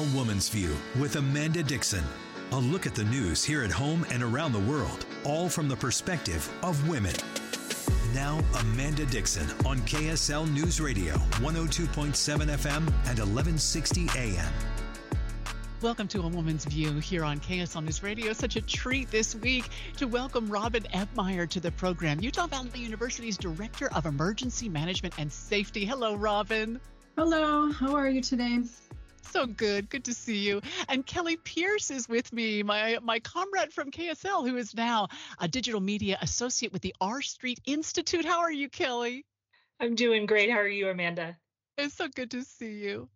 A Woman's View with Amanda Dickson. A look at the news here at home and around the world, all from the perspective of women. Now, Amanda Dickson on KSL News Radio, 102.7 FM and 1160 AM. Welcome to A Woman's View here on KSL News Radio. Such a treat this week to welcome Robin Ebmeyer to the program, Utah Valley University's Director of Emergency Management and Safety. Hello, Robin. Hello, how are you today? So good. Good to see you. And Kellie Pierce is with me, my my comrade from KSL, who is now a digital media associate with the R Street Institute. How are you, Kellie? I'm doing great. How are you, Amanda? It's so good to see you.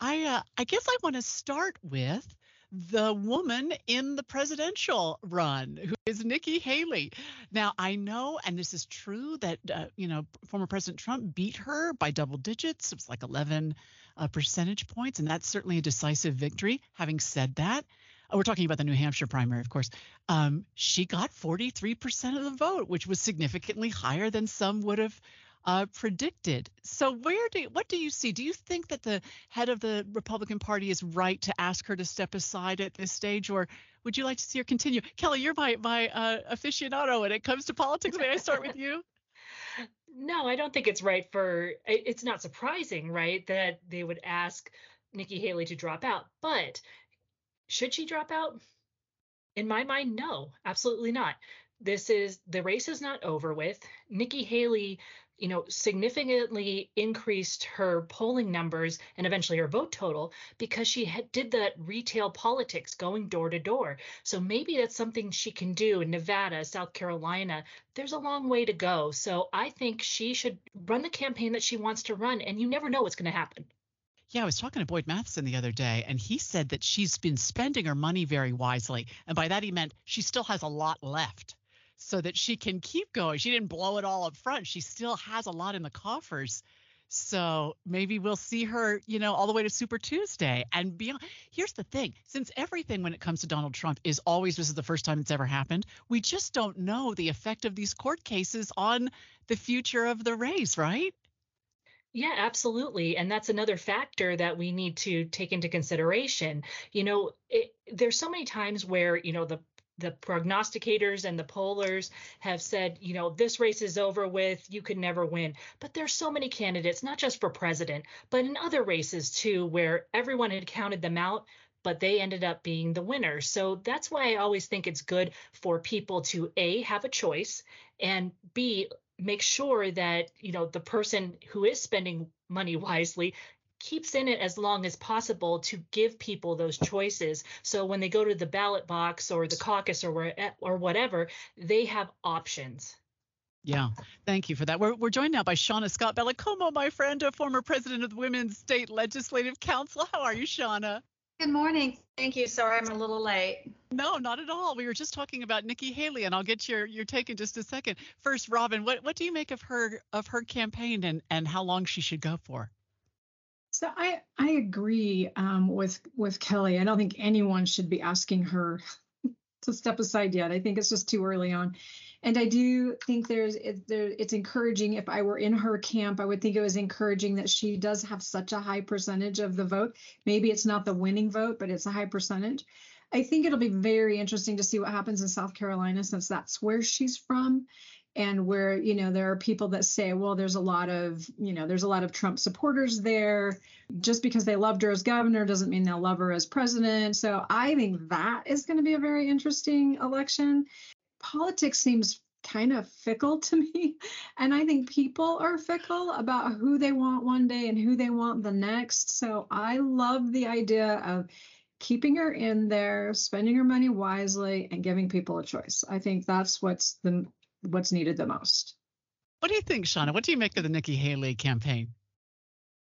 I uh, I guess I want to start with the woman in the presidential run, who is Nikki Haley. Now, I know, and this is true, that, uh, you know, former President Trump beat her by double digits. It was like 11 uh, percentage points, and that's certainly a decisive victory. Having said that, uh, we're talking about the New Hampshire primary, of course. Um, she got 43% of the vote, which was significantly higher than some would have uh, predicted. So, where do what do you see? Do you think that the head of the Republican Party is right to ask her to step aside at this stage, or would you like to see her continue? Kellie, you're my my uh, aficionado when it comes to politics. May I start with you? No, I don't think it's right for. It's not surprising, right, that they would ask Nikki Haley to drop out. But should she drop out? In my mind, no, absolutely not. This is the race is not over with. Nikki Haley you know, significantly increased her polling numbers and eventually her vote total because she had, did that retail politics going door to door. So maybe that's something she can do in Nevada, South Carolina. There's a long way to go. So I think she should run the campaign that she wants to run, and you never know what's going to happen. Yeah, I was talking to Boyd Matheson the other day, and he said that she's been spending her money very wisely. And by that, he meant she still has a lot left so that she can keep going. She didn't blow it all up front. She still has a lot in the coffers. So maybe we'll see her, you know, all the way to Super Tuesday and beyond. Here's the thing since everything when it comes to Donald Trump is always this is the first time it's ever happened, we just don't know the effect of these court cases on the future of the race, right? Yeah, absolutely. And that's another factor that we need to take into consideration. You know, it, there's so many times where, you know, the the prognosticators and the pollers have said, you know, this race is over with, you could never win. But there's so many candidates, not just for president, but in other races too, where everyone had counted them out, but they ended up being the winner. So that's why I always think it's good for people to A, have a choice, and B, make sure that, you know, the person who is spending money wisely keeps in it as long as possible to give people those choices. So when they go to the ballot box or the caucus or where, or whatever, they have options. Yeah, thank you for that. We're, we're joined now by Shauna Scott Bellaccomo, my friend, a former president of the Women's State Legislative Council. How are you, Shauna? Good morning. Thank you. Sorry I'm a little late. No, not at all. We were just talking about Nikki Haley, and I'll get your your take in just a second. First, Robin, what what do you make of her of her campaign and and how long she should go for? So I I agree um, with with Kellie. I don't think anyone should be asking her to step aside yet. I think it's just too early on. And I do think there's it, there, it's encouraging. If I were in her camp, I would think it was encouraging that she does have such a high percentage of the vote. Maybe it's not the winning vote, but it's a high percentage. I think it'll be very interesting to see what happens in South Carolina since that's where she's from and where you know there are people that say well there's a lot of you know there's a lot of trump supporters there. Just because they loved her as governor doesn't mean they'll love her as president. So i think that is going to be a very interesting election. Politics seems kind of fickle to me and i think people are fickle about who they want one day and who they want the next. So i love the idea of keeping her in there, spending her money wisely, and giving people a choice. I think that's what's the what's needed the most. What do you think, Shauna? What do you make of the Nikki Haley campaign?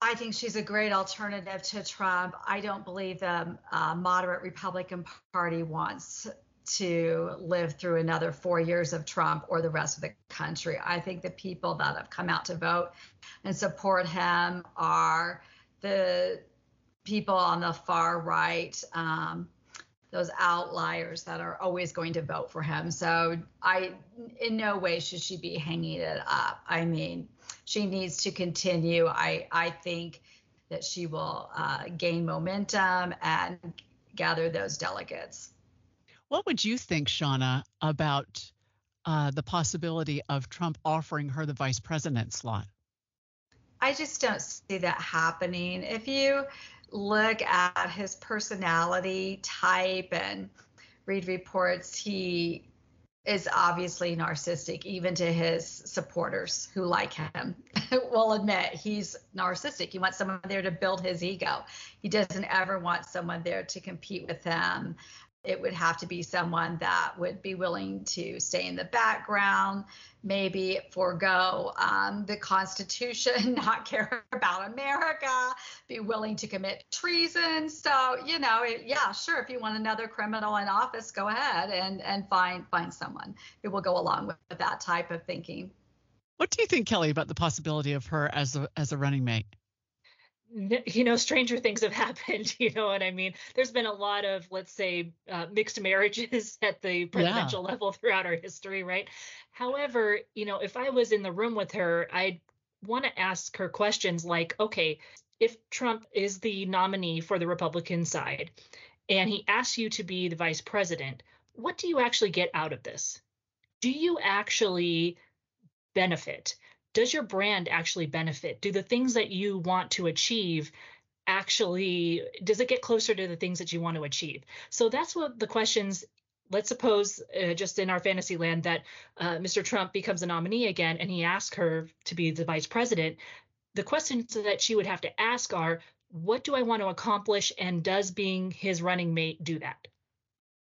I think she's a great alternative to Trump. I don't believe the uh, moderate Republican Party wants to live through another four years of Trump or the rest of the country. I think the people that have come out to vote and support him are the people on the far right. Um, those outliers that are always going to vote for him. So I in no way should she be hanging it up. I mean, she needs to continue. I I think that she will uh, gain momentum and gather those delegates. What would you think, Shauna, about uh, the possibility of Trump offering her the vice president slot? I just don't see that happening. If you look at his personality type and read reports, he is obviously narcissistic, even to his supporters who like him will admit he's narcissistic. He wants someone there to build his ego. He doesn't ever want someone there to compete with him it would have to be someone that would be willing to stay in the background, maybe forego um, the Constitution, not care about America, be willing to commit treason. So, you know, yeah, sure. If you want another criminal in office, go ahead and and find find someone who will go along with that type of thinking. What do you think, Kellie, about the possibility of her as a as a running mate? You know stranger things have happened you know what i mean? There's been a lot of let's say uh, mixed marriages at the presidential yeah. level throughout our history right? However you know if i was in the room with her i'd want to ask her questions like okay if trump is the nominee for the republican side and he asks you to be the vice president what do you actually get out of this? Do you actually benefit does your brand actually benefit? Do the things that you want to achieve actually does it get closer to the things that you want to achieve? So that's what the questions let's suppose uh, just in our fantasy land that uh, Mr. Trump becomes a nominee again and he asks her to be the vice president. The questions that she would have to ask are what do I want to accomplish and does being his running mate do that?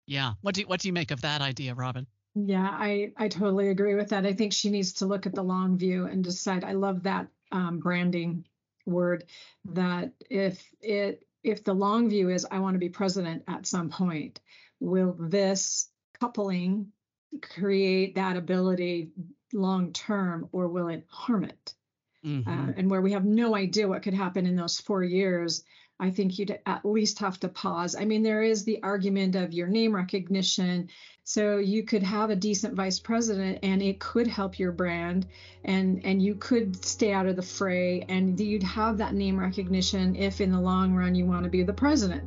Yeah. What do you, what do you make of that idea, Robin? Yeah, I, I totally agree with that. I think she needs to look at the long view and decide. I love that um, branding word that if it if the long view is I want to be president at some point, will this coupling create that ability long term or will it harm it? Mm-hmm. Uh, and where we have no idea what could happen in those four years, I think you'd at least have to pause. I mean, there is the argument of your name recognition. So you could have a decent vice president and it could help your brand and and you could stay out of the fray and you'd have that name recognition if in the long run you want to be the president.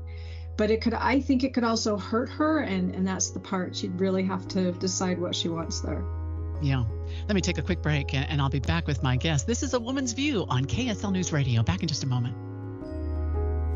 But it could I think it could also hurt her and and that's the part she'd really have to decide what she wants there. Yeah. Let me take a quick break and I'll be back with my guest. This is a woman's view on KSL News Radio. Back in just a moment.